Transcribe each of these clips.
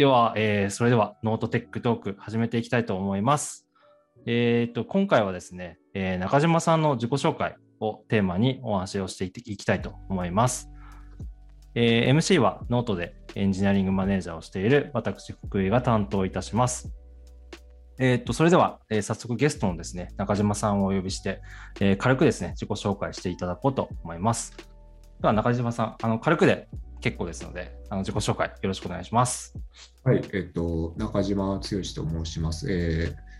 では、えーそれでは note tech talk 始めていきたいと思います。えーと、今回はですね、えー中島さんの自己紹介をテーマにお話をしていきたいと思います。えー MC はノートでエンジニアリングマネージャーをしている私、福井が担当いたします。えーと、それでは、えー早速ゲストのですね、中島さんをお呼びして、えー軽くですね、自己紹介していただこうと思います。では、中島さん、あの軽くで結構ですので、あの自己紹介よろしくお願いします。はい、えっと、中島剛と申します。えー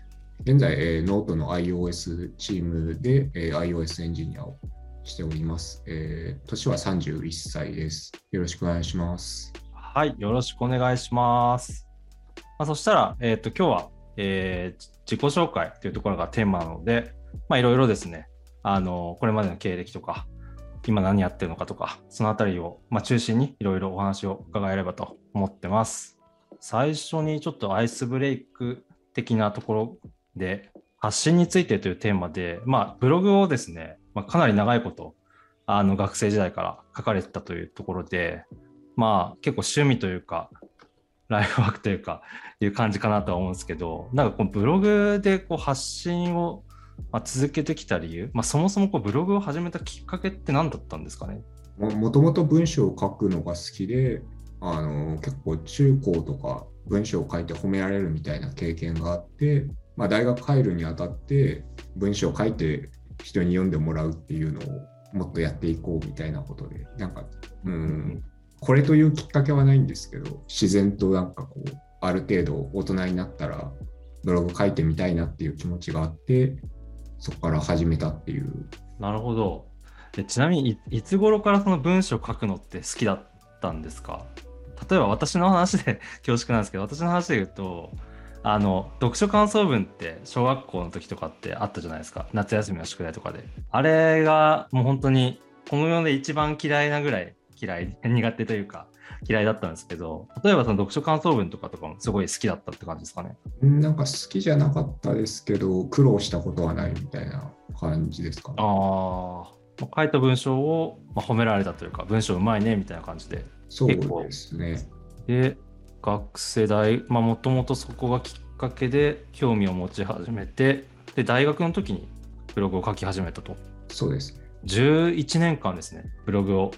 現在、えー、ノートの iOS チームで、えー iOS エンジニアをしております。えー年は31歳です。よろしくお願いします。はい、よろしくお願いします。まあ、そしたら、えっ、と、今日は、えー自己紹介というところがテーマなので、まあ、いろいろですね、あの、これまでの経歴とか、今何やってるのかとか、そのあたりを、まあ、中心にいろいろお話を伺えればと思ってます。最初にちょっとアイスブレイク的なところで、発信についてというテーマで、まあ、ブログをですね、まあ、かなり長いこと、あの、学生時代から書かれてたというところで、まあ、結構趣味というか、ライフワークというか、いう感じかなとは思うんですけど、なんかこのブログでこう発信を、まあ、続けてきた理由、まあ、そもそもこうブログを始めたきっかけって何だったんですかね？ももともと文章を書くのが好きで、あの結構中高とか文章を書いて褒められるみたいな経験があって、まあ、大学入るにあたって文章を書いて人に読んでもらうっていうのをもっとやっていこうみたいなことで、なんか、うん、これというきっかけはないんですけど、自然となんかこう、ある程度大人になったらブログ書いてみたいなっていう気持ちがあって、そこから始めたっていうなるほど。でちなみにい、いつ頃からその文章を書くのって好きだったんですか？例えば私の話で 恐縮なんですけど、私の話で言うと、あの、読書感想文って小学校の時とかってあったじゃないですか。夏休みの宿題とかで。あれがもう本当にこの世で一番嫌いなぐらい嫌い、苦手というか嫌いだったんですけど、例えばその読書感想文とかとかもすごい好きだったって感じですかね。うんなんか好きじゃなかったですけど、苦労したことはないみたいな感じですかね。ああ、書いた文章を、まあ、褒められたというか、文章うまいねみたいな感じでそうですね。で学生代まあもともとそこがきっかけで興味を持ち始めてで大学の時にブログを書き始めたとそうですね。11年間ですねブログを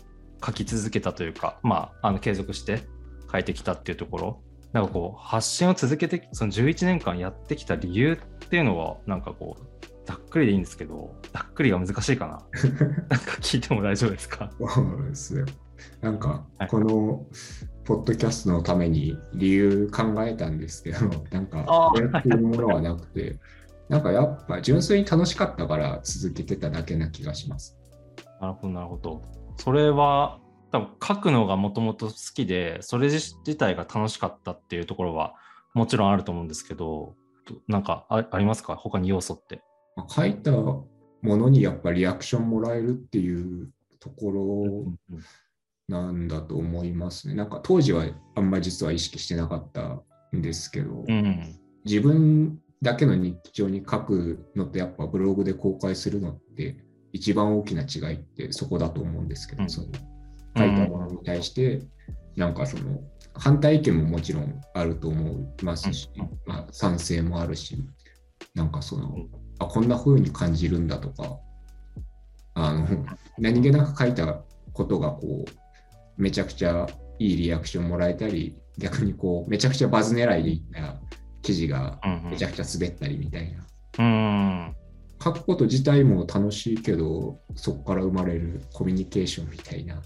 書き続けたというかまああの継続して書いてきたっていうところなんかこう発信を続けてその11年間やってきた理由っていうのはなんかこうざっくりでいいんですけどざっくりが難しいかな なんか聞いても大丈夫ですか？そうですね。なんかはい、このポッドキャストのために理由考えたんですけど、なんかこれっていうものはなくて、なんかやっぱ純粋に楽しかったから続けてただけな気がします。なるほど、なるほど。それは、多分書くのがもともと好きで、それ自自体が楽しかったっていうところはもちろんあると思うんですけど、なんかあありますか？他に要素って。まあ書いたものにやっぱリアクションもらえるっていうところなんだと思いますね。なんか当時はあんまり実は意識してなかったんですけど、うん。自分だけの日常に書くのってやっぱブログで公開するのって一番大きな違いってそこだと思うんですけど、うん。その書いたものに対してなんかその反対意見ももちろんあると思いますし、うん。まあ、賛成もあるしなんかその、ん。あこんな風に感じるんだとかあの何気なく書いたことがこうめちゃくちゃいいリアクションもらえたり逆にこうめちゃくちゃバズ狙いでいった記事がうん。めちゃくちゃ滑ったりみたいな。うん。書くこと自体も楽しいけど、そこから生まれるコミュニケーションみたいな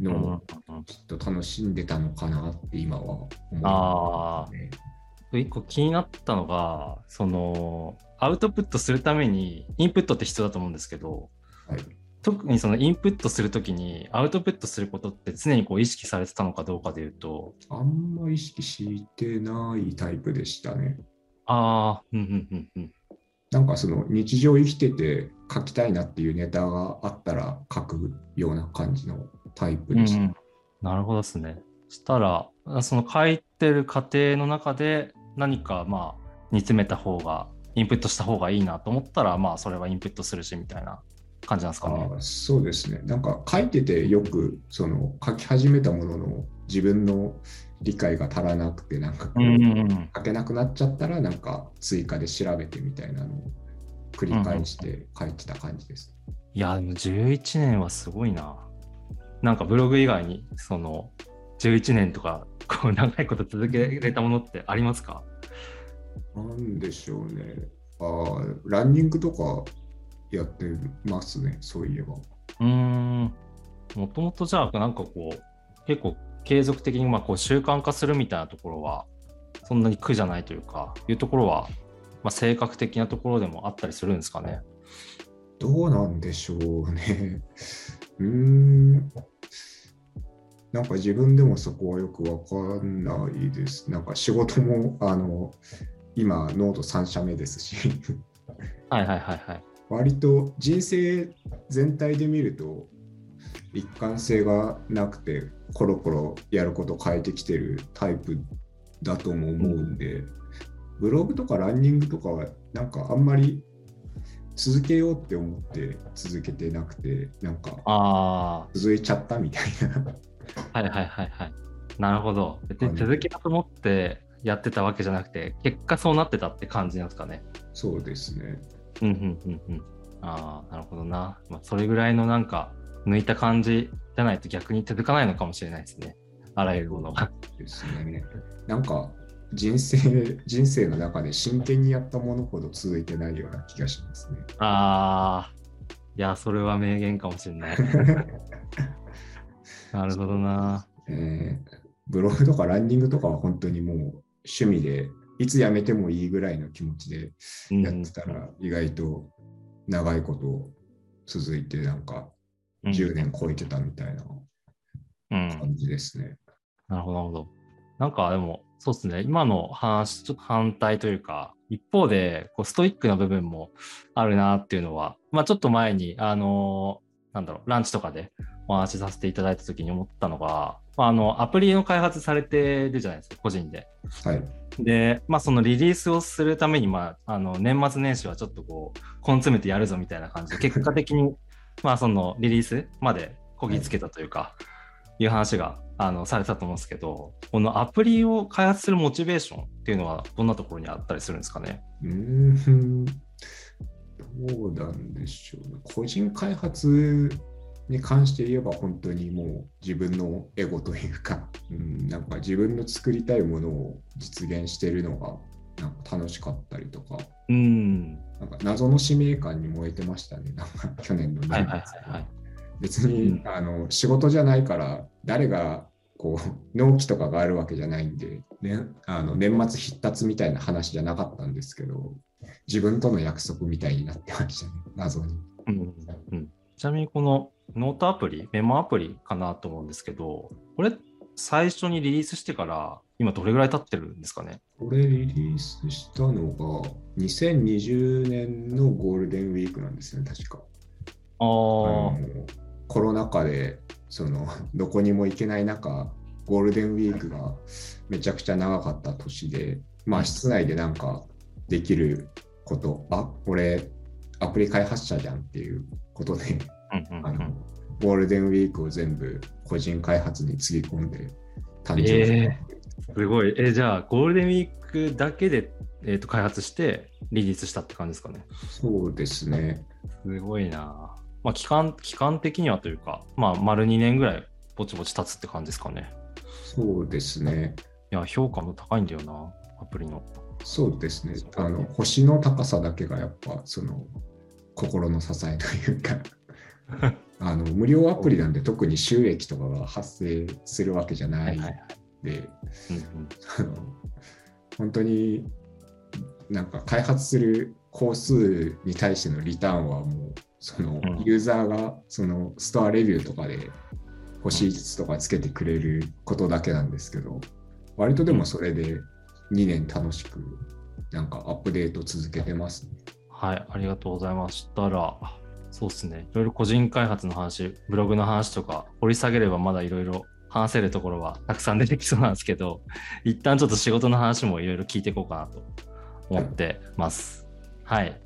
うんのをきっと楽しんでたのかなって今は思いあますね。一個気になったのが、その、アウトプットするために、インプットって必要だと思うんですけど、はい特にそのインプットするときに、アウトプットすることって常にこう意識されてたのかどうかで言うと、あんま意識してないタイプでしたね。ああ、うんうんうんうん。なんかその日常生きてて書きたいなっていうネタがあったら書くような感じのタイプでした。うんなるほどですね。したら、その書いてる過程の中で何かまあ煮詰めた方が、インプットした方がいいなと思ったら、まあそれはインプットするしみたいな感じなんですかね。そうですね。なんか書いててよくその書き始めたものの自分の理解が足らなくて、なんかこう、うんうんうん。書けなくなっちゃったら、なんか追加で調べてみたいなのを繰り返して書いてた感じです。いや、でも11年はすごいな。なんかブログ以外に、その、11年とか、こう、長いこと続けれたものってありますか？なんでしょうね。あーランニングとかやってますね、そういえば。うーん。もともとじゃあ、なんかこう、結構継続的にまあこう習慣化するみたいなところは、そんなに苦じゃないというか、いうところは、まあ、性格的なところでもあったりするんですかね。どうなんでしょうね。うーん。なんか自分でもそこはよくわかんないです。なんか仕事も、あの、今、ノート3社目ですし、はいはいはいはい。割と人生全体で見ると、一貫性がなくて、コロコロやること変えてきてるタイプだとも思うんで、ブログとかランニングとかは、なんかあんまり続けようって思って続けてなくて、なんかあ続いちゃったみたいな。あ、はいはいはいはい。なるほど。別に続けようと思ってやってたわけじゃなくて、結果そうなってたって感じなんですかね。そうですね。うんうんうんうん。ああ、なるほどな。まあ、それぐらいのなんか、抜いた感じじゃないと逆に続かないのかもしれないですね。あらゆるものが。ですね。なんか人生、人生の中で真剣にやったものほど続いてないような気がしますね。ああ、いや、それは名言かもしれない。なるほどな。えーブログとかランニングとかは本当にもう趣味でいつやめてもいいぐらいの気持ちでうんやってたら意外と長いこと続いてなんか10年超えてたみたいなうん、感じですね。なるほど、なるほど。なんかでも、そうですね、今の話、ちょっと反対というか、一方で、こうストイックな部分もあるなっていうのは、まあちょっと前に、あのーなんだろう、ランチとかでお話しさせていただいたときに思ったのが、まあ、あの、アプリの開発されてるじゃないですか、個人で。はい。で、まあ、そのリリースをするために、まあ、あの年末年始はちょっとこう、根詰めてやるぞみたいな感じで、結果的に、まあ、そのリリースまでこぎつけたというか、い、う話があのされたと思うんですけど、このアプリを開発するモチベーションっていうのは、どんなところにあったりするんですかね？うん。どうなんでしょうね。個人開発に関して言えば本当にもう自分のエゴというか、うん、なんか自分の作りたいものを実現してるのがなんか楽しかったりとか、うん。なんか謎の使命感に燃えてましたね。なんか去年の年末はいはい。別に、うんあの仕事じゃないから誰がこう納期とかがあるわけじゃないんで、ね、あの年末必達みたいな話じゃなかったんですけど自分との約束みたいになってましたね謎に。うんうん、ちなみにこのノートアプリ、メモアプリかなと思うんですけど、これ最初にリリースしてから今どれぐらい経ってるんですかね？これリリースしたのが2020年のゴールデンウィークなんですね確か。ああコロナ禍でその どこにも行けない中ゴールデンウィークがめちゃくちゃ長かった年でまあ室内でなんかできること。あ俺アプリ開発者じゃんっていうことであのゴールデンウィークを全部個人開発につぎ込んで誕生した、えすごい。え、じゃあ、ゴールデンウィークだけで、えー、と開発してリリースしたって感じですかね。そうですねすごいな。まあ、期間、期間的にはというか、まあ、丸2年ぐらいぼちぼち経つって感じですかね。そうですねいや、評価も高いんだよな、アプリの。そうですねあの星の高さだけがやっぱその心の支えというか あの無料アプリなんで特に収益とかが発生するわけじゃないんうんあの 本当になんか開発する工数に対してのリターンはもうそのうん。ユーザーがそのストアレビューとかで星5つとかつけてくれることだけなんですけど割とでもそれで2年楽しくなんかアップデート続けてます、ね。はい、ありがとうございました。ら、そうですね、いろいろ個人開発の話、ブログの話とか、掘り下げればまだいろいろ話せるところはたくさん出てきそうなんですけど、一旦ちょっと仕事の話もいろいろ聞いていこうかなと思ってます。はい。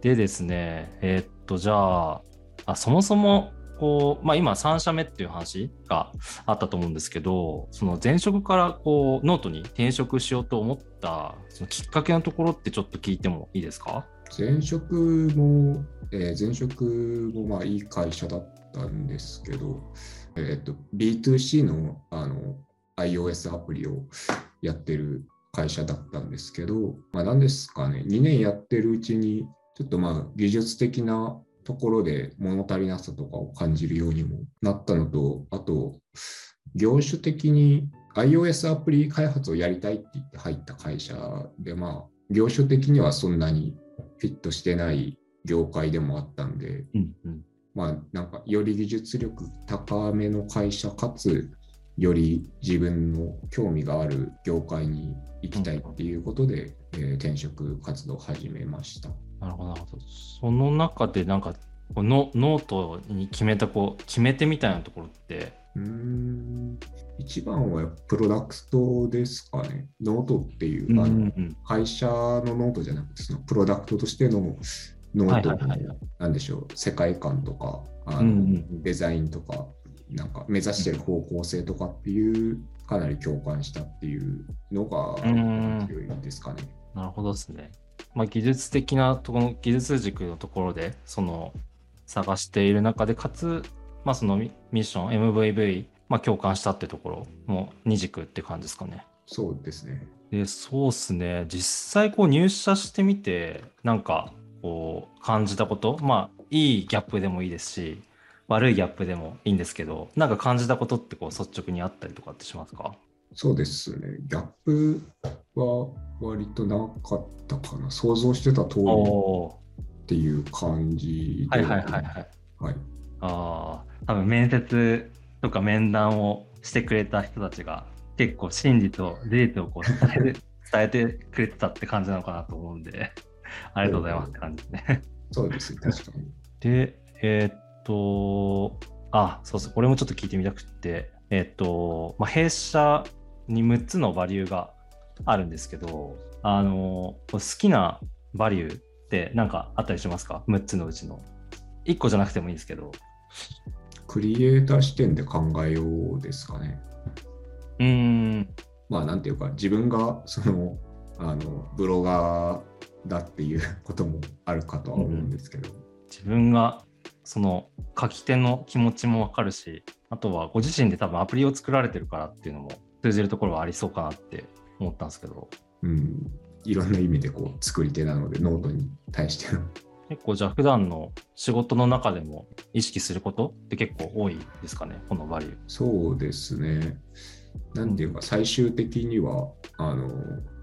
でですね、えーっと、じゃああ、そもそもこう、まあ、今3社目っていう話があったと思うんですけど、その前職からこうノートに転職しようと思ったそのきっかけのところってちょっと聞いてもいいですか？前職も、えー前職もまあいい会社だったんですけど、えー、と B2C のあの iOS アプリをやってる会社だったんですけど、まあ、何ですかね、2年やってるうちに、ちょっとまあ技術的なところで物足りなさとかを感じるようにもなったのと、あと、業種的に iOS アプリ開発をやりたいって言って入った会社で、まあ、業種的にはそんなにフィットしてない業界でもあったんで、うんうんまあ、なんかより技術力高めの会社かつより自分の興味がある業界に行きたいっていうことで、えー転職活動を始めました。なるほど、なるほど。その中で、なんか、こうノノートに決めた、こう、決め手みたいなところって、うーん一番はプロダクトですかね。ノートっていう、うんあのうん会社のノートじゃなくて、そのプロダクトとしてのノートの、なんでしょう、世界観とか、あのデザインとか、なんか目指してる方向性とかっていう、かなり共感したっていうのがうん強いですかね。なるほどですね。まあ、技術的なところ、技術軸のところで、その、探している中で、かつ、まあ、そのミミッション、MVV、まあ、共感したってところも二軸って感じですかね。そうですね。で、そうっすね。実際、こう、入社してみて、なんか、こう、感じたこと、まあ、いいギャップでもいいですし、悪いギャップでもいいんですけど、なんか感じたことって、こう、率直にあったりとかってしますか？そうですね。ギャップは割となかったかな。想像してた通りっおていう感じで。ーはいはいはいはい。はい。ああ、多分面接とか面談をしてくれた人たちが結構真実と事実をこう伝える 伝えてくれてたって感じなのかなと思うんで、ありがとうございますって感じですね。そうですね。確かに。で、えーっと、あ、そうそう、これもちょっと聞いてみたくって、えーっと、まあ、弊社に6つのバリューがあるんですけど、あの、好きなバリューって何かあったりしますか ?6 つのうちの。1個じゃなくてもいいですけど。クリエイター視点で考えようですかね。うーん、まあ、なんていうか、自分がその、あの、ブロガーだっていうこともあるかとは思うんですけど、自分がその書き手の気持ちもわかるし、あとはご自身で多分アプリを作られてるからっていうのも通じるところはありそうかなって思ったんですけど、うん、いろんな意味でこう、作り手なので、ノートに対しての。結構じゃあ普段の仕事の中でも意識することって結構多いですかね、このバリュー。そうですね。なんていうか、最終的には、あの、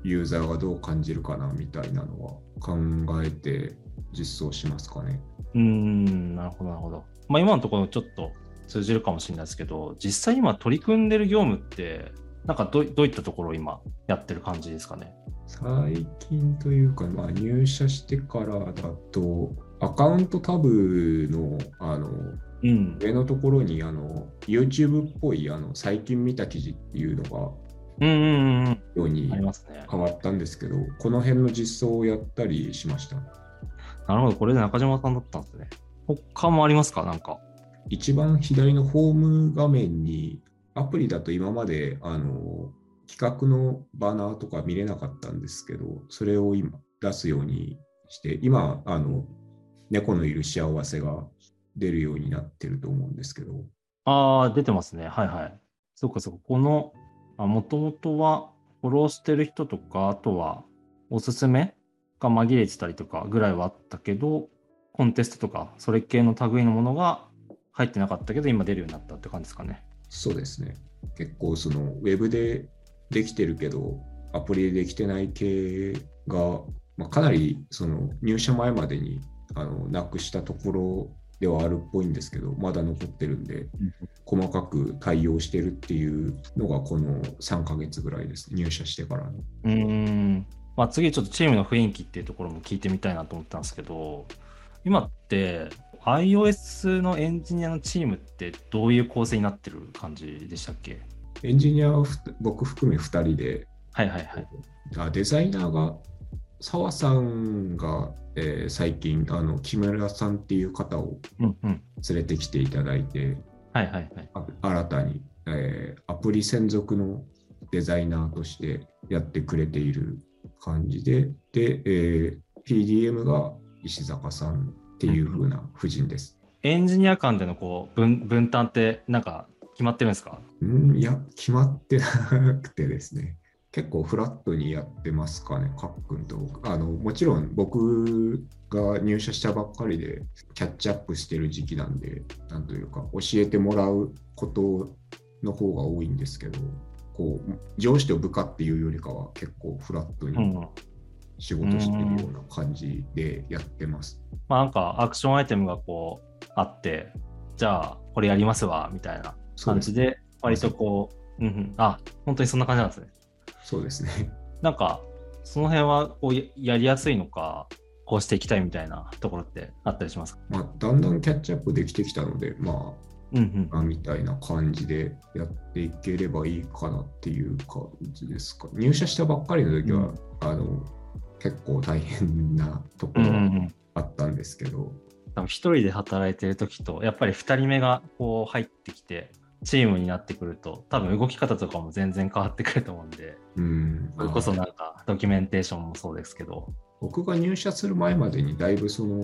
ユーザーがどう感じるかなみたいなのは考えて実装しますかね。うーん、なるほど、なるほど。まあ今のところちょっと通じるかもしれないですけど、実際今取り組んでる業務って、なんかどうどういったところを今やってる感じですかね？最近というか、まあ、入社してからだと、アカウントタブのあのうん。上のところにあの YouTube っぽいあの最近見た記事っていうのがうんうんうんうん。ように。変わったんですけど、この辺の実装をやったりしました。なるほど、これで中島さんだったんですね。他もありますか？なんか。一番左のホーム画面にアプリだと今まであの企画のバナーとか見れなかったんですけど、それを今出すようにして、今、あの猫のいる幸せが出るようになってると思うんですけど、ああ、出てますね。はいはい。そうかそうか。この、もともとはフォローしてる人とか、あとはおすすめが紛れてたりとかぐらいはあったけど、コンテストとか、それ系の類のものが入ってなかったけど、今出るようになったって感じですかね。そうですね。結構そのウェブでできてるけど、アプリでできてない系が、まあ、かなりその入社前までにあのなくしたところではあるっぽいんですけど、まだ残ってるんで、細かく対応してるっていうのがこの3ヶ月ぐらいです、入社してからの。うーん。まあ、次ちょっとチームの雰囲気っていうところも聞いてみたいなと思ったんですけど、今って iOS のエンジニアのチームってどういう構成になってる感じでしたっけ？エンジニアは僕含め2人で、はいはいはい。あデザイナーが澤さんが、えー最近あの木村さんっていう方を。連れてきていただいてはいはいはい。あ新たに、えーアプリ専属のデザイナーとしてやってくれている感じでで、えー PDM が石坂さんっていう風な夫人です。エンジニア間でのこう分分担ってなんか決まってるんですか？うん、いや、決まってなくてですね。結構フラットにやってますかね、かっくんと僕。あの、もちろん僕が入社したばっかりでキャッチアップしてる時期なんで、なんというか、教えてもらうことの方が多いんですけど、こう、上司と部下っていうよりかは結構フラットうんに仕事してるような感じでやってます。まあなんかアクションアイテムがこうあって、じゃあこれやりますわみたいな感じで、割とこう、うんうん、あ、本当にそんな感じなんですね。そうですね。なんか、その辺はこうややりやすいのか、こうしていきたいみたいなところってあったりしますか？まあ、だんだんキャッチアップできてきたので、まあ、うんうん。あみたいな感じでやっていければいいかなっていう感じですか。入社したばっかりの時は、うんあの結構大変なとこうんろはうんうん。あったんですけど、多分一人で働いてる時と、やっぱり二人目がこう入ってきて、チームになってくると、多分動き方とかも全然変わってくると思うんで、うん、それこそまあなんかドキュメンテーションもそうですけど、僕が入社する前までにだいぶその、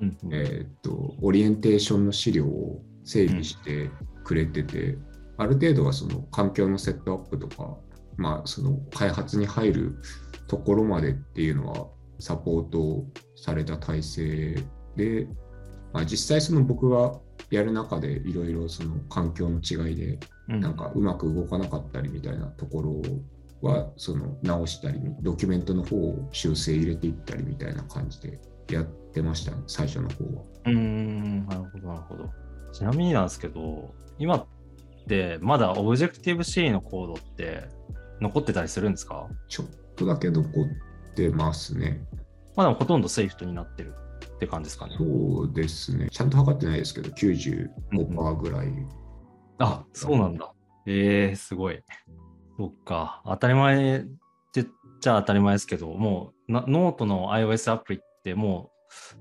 うんうん。えーっとオリエンテーションの資料を整備してくれてて、ある程度はその環境のセットアップとか、まあ、その開発に入るところまでっていうのはサポートされた体制で、まあ、実際その僕がやる中でいろいろその環境の違いでうんなんかうまく動かなかったりみたいなところはその直したりドキュメントの方を修正入れていったりみたいな感じでやってましたね最初の方は。うーん、なるほど、なるほど。ちなみになんですけど、今ってまだオブジェクティブ C のコードって残ってたりするんですか？ちょっとだけ残ってますね。まあでもほとんど Swift になってるって感じですかね。そうですね。ちゃんと測ってないですけど、95%ぐらい。あ、そうなんだ。ええすごい。そっか。当たり前って言っちゃ当たり前ですけど、もうなノートの iOS アプリっても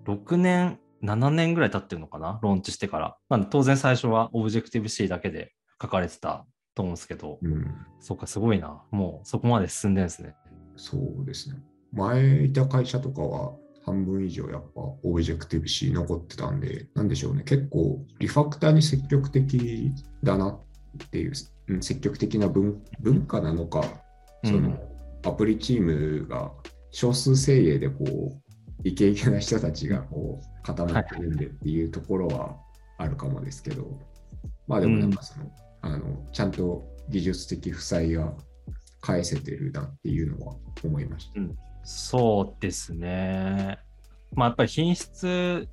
う6年、7年ぐらい経ってるのかな？ローンチしてから。なんで当然最初は Objective-C だけで書かれてたと思うんですけど、うん、そっか、すごいな。もうそこまで進んでるんですね。そうですね。前いた会社とかは半分以上やっぱ Objective-C 残ってたんで、なんでしょうね。結構リファクターに積極的だなっていう、うん積極的な文文化なのか、その、うんアプリチームが少数精鋭でこう、イケイケな人たちがこう固まってるんでっていうところはあるかもですけど、まあでもなんかその、あの、ちゃんと技術的負債が返せてるなっていうのは思いました。そうですね。まあやっぱり品質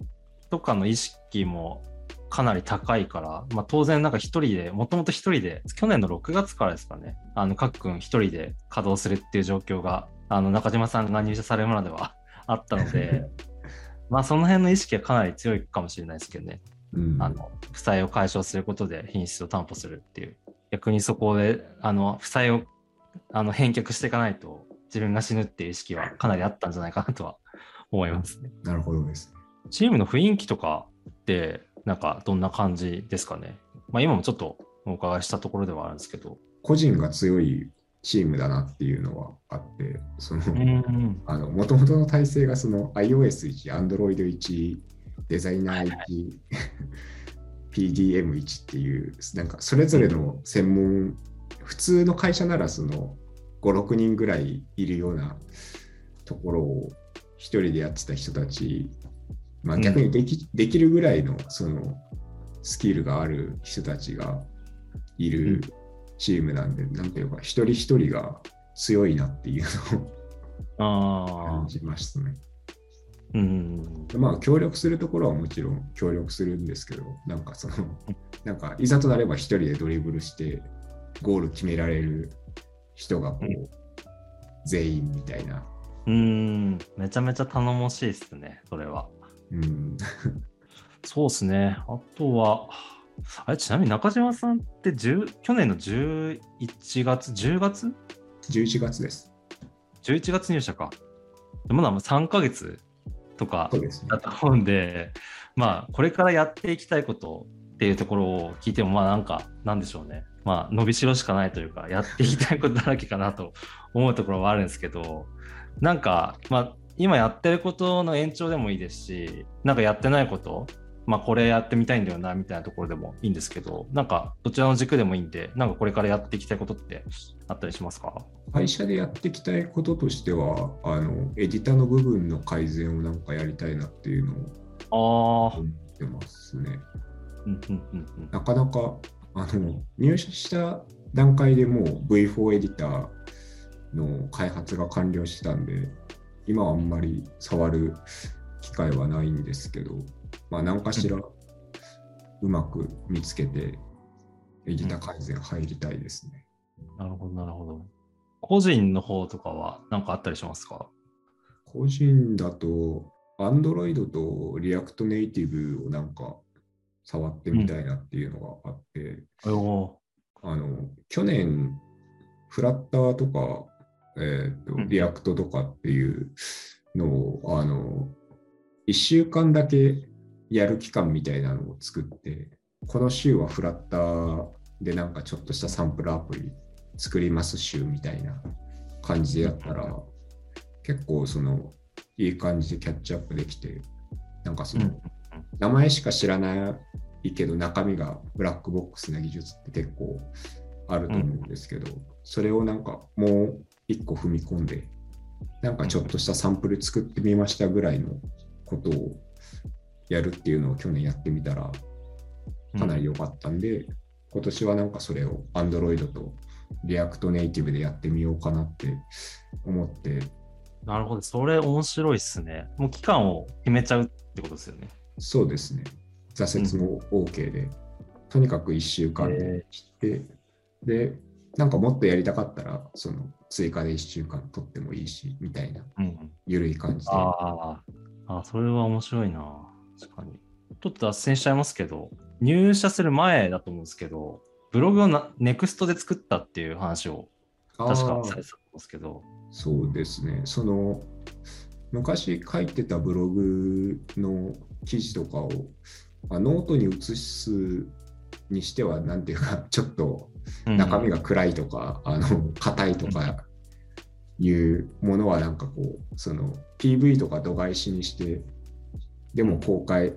とかの意識もかなり高いから、まあ当然なんか一人で、もともと一人で、去年の6月からですかね、あの、各君一人で稼働するっていう状況が、あの、中島さんが入社されるまではあったので、まあその辺の意識はかなり強いかもしれないですけどね。うん、あの、負債を解消することで品質を担保するっていう。逆にそこで、あの、負債をあの返却していかないと自分が死ぬっていう意識はかなりあったんじゃないかなとは 思いますね。なるほどです。チームの雰囲気とかって、なんかどんな感じですかね？まあ今もちょっとお伺いしたところではあるんですけど。個人が強いチームだなっていうのはあって、その、ん。あの、もともとの体制がその iOS1、Android1、デザイナー1、PDM1 っていう、なんかそれぞれの専門、普通の会社ならその5、6人ぐらいいるようなところを一人でやってた人たち、まあうん。逆にでき,、できるぐらいのそのスキルがある人たちがいるチームなんで、なんていうか、一人一人が強いなっていうのを感。じましたね。うん。まあ、協力するところはもちろん協力するんですけど、なんかその、なんかいざとなれば一人でドリブルして、ゴール決められる人がこう、うん全員みたいな。うん。めちゃめちゃ頼もしいですね、それは。うん、そうですね。あとは、あれ、ちなみに中島さんって10去年の11月、10月？11月です。11月入社か。まだ3ヶ月とかだ。と思うんで、まあ、これからやっていきたいことっていうところを聞いても、まあ、なんか、なんでしょうね。まあ、伸びしろしかないというか、やっていきたいことだらけかなと思うところはあるんですけど、なんか、まあ、今やってることの延長でもいいですし、なんかやってないこと、まあ、これやってみたいんだよな、みたいなところでもいいんですけど、なんか、どちらの軸でもいいんで、なんかこれからやっていきたいことってあったりしますか？会社でやっていきたいこととしては、あのエディターの部分の改善をなんかやりたいなっていうのを思ってますね。うんうんうんうん。なかなかあの入社した段階でもう V4 エディターの開発が完了してたんで、今はあんまり触る機会はないんですけど、まあ、何かしらうまく見つけて、エディター改善入りたいですね。なるほど、なるほど。個人の方とかは何かあったりしますか？個人だと、Android と React Native をなんか触ってみたいなっていうのがあって、おあの去年、フラッターとか、えーとうん React とかっていうのを、あの1週間だけやる期間みたいなのを作って、この週はフラッターでなんかちょっとしたサンプルアプリ作ります週みたいな感じでやったら、結構そのいい感じでキャッチアップできて、なんかその、うん。名前しか知らないけど中身がブラックボックスな技術って結構あると思うんですけど、それをなんかもう一個踏み込んでなんかちょっとしたサンプル作ってみましたぐらいのことをやるっていうのを去年やってみたらかなり良かったんで、今年はなんかそれを Android と React Native でやってみようかなって思ってなるほど、それ面白いっすね。もう期間を決めちゃうってことですよね。そうですね。挫折も OK で、とにかく1週間で切って、で、なんかもっとやりたかったら、その追加で1週間取ってもいいし、みたいな、うん。ゆるい感じで。あーあ、それは面白いな。確かに。ちょっと脱線しちゃいますけど、入社する前だと思うんですけど、ブログをな NEXT で作ったっていう話を確かされてたんですけど、そうですね。その、昔書いてたブログの記事とかを、まあ、ノートに移すにしては、なんていうか、ちょっと中身が。が暗いとか、あの硬いとかいうものはなんかこうその PV とか度外視にしてでも公開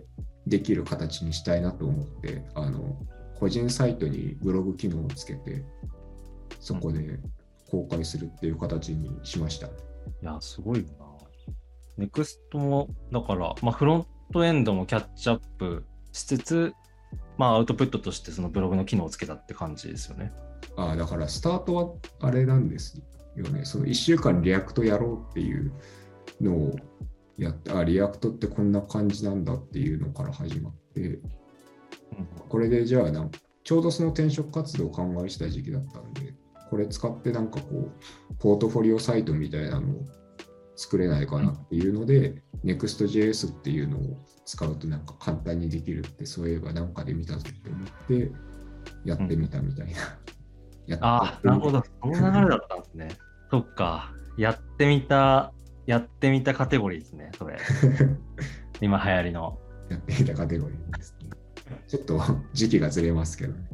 できる形にしたいなと思ってあの個人サイトにブログ機能をつけてそこで公開するっていう形にしました。いや、すごいな。 Next も、だから、まあ、フロントエンドもキャッチアップしつつ、まあ、アウトプットとしてそのブログの機能をつけたって感じですよね。ああだからスタートはあれなんですよね。その1週間 React やろうっていうのをやって、あ、 React ってこんな感じなんだっていうのから始まって、これでじゃあなんちょうどその転職活動を考えした時期だったんで、これ使ってなんかこう、ポートフォリオサイトみたいなのを作れないかなっていうので、Next.js っていうのを使うとなんか簡単にできるって、そういえばなんかで見たぞって思って、やってみたみたいな。やっああ、なるほど。その流れだったんですね。そっか。やってみた、やってみたカテゴリーですね、それ。今流行りの。やってみたカテゴリーですね。ちょっと時期がずれますけどね。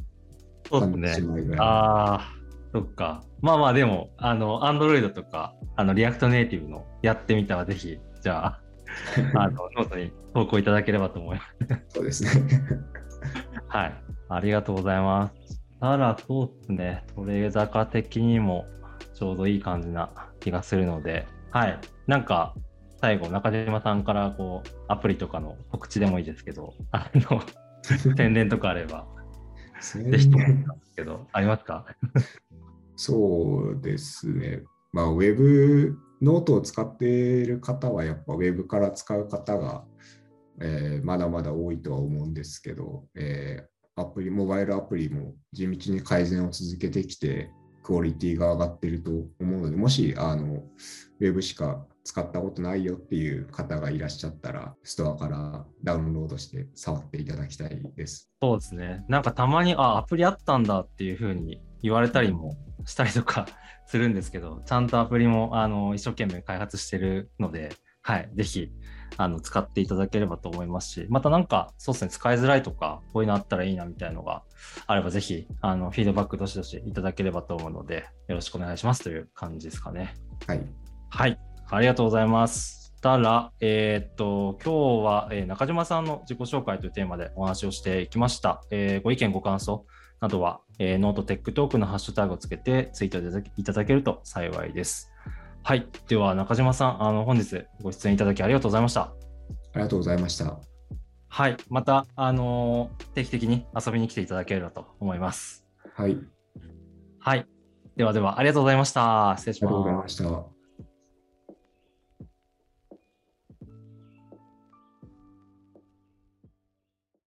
そうですね。ああ、そっか。まあまあ、でも、あの、Android とか、あの、React Native のやってみたはぜひ、じゃあ、あの、ノートに投稿いただければと思います。そうですね。はい。ありがとうございます。ただ、そうですね。取れ高的にもちょうどいい感じな気がするので、はい。なんか、最後、中島さんから、こう、アプリとかの告知でもいいですけど、あの、宣伝とかあれば、ぜひともなんですけど、ありますか？そうですね。まあ、ウェブ、ノートを使っている方は、やっぱウェブから使う方が、えーまだまだ多いとは思うんですけど、えーアプリ、モバイルアプリも地道に改善を続けてきて、クオリティが上がってると思うので、もし、あの、ウェブしか使ったことないよっていう方がいらっしゃったら、ストアからダウンロードして触っていただきたいです。そうですね。なんかたまに、あ、アプリあったんだっていうふうに言われたりもしたりとか するんですけど、ちゃんとアプリもあの一生懸命開発してるので、はい、ぜひあの使っていただければと思いますし、またなんか、そうですね、使いづらいとか、こういうのあったらいいなみたいなのがあれば、ぜひあのフィードバックどしどしいただければと思うので、よろしくお願いしますという感じですかね。はい。はい、ありがとうございます。たら、えー、っと、今日は、えー、中島さんの自己紹介というテーマでお話をしていきました。えー、ご意見、ご感想などは、えー、 note Tech Talk のハッシュタグをつけてツイートいただけると幸いです。はい。では、中島さん、あの本日ご出演いただきありがとうございました。ありがとうございました。はい。また、あの定期的に遊びに来ていただければと思います。はい。はい。ではでは、ありがとうございました。失礼します。ありがとうございました。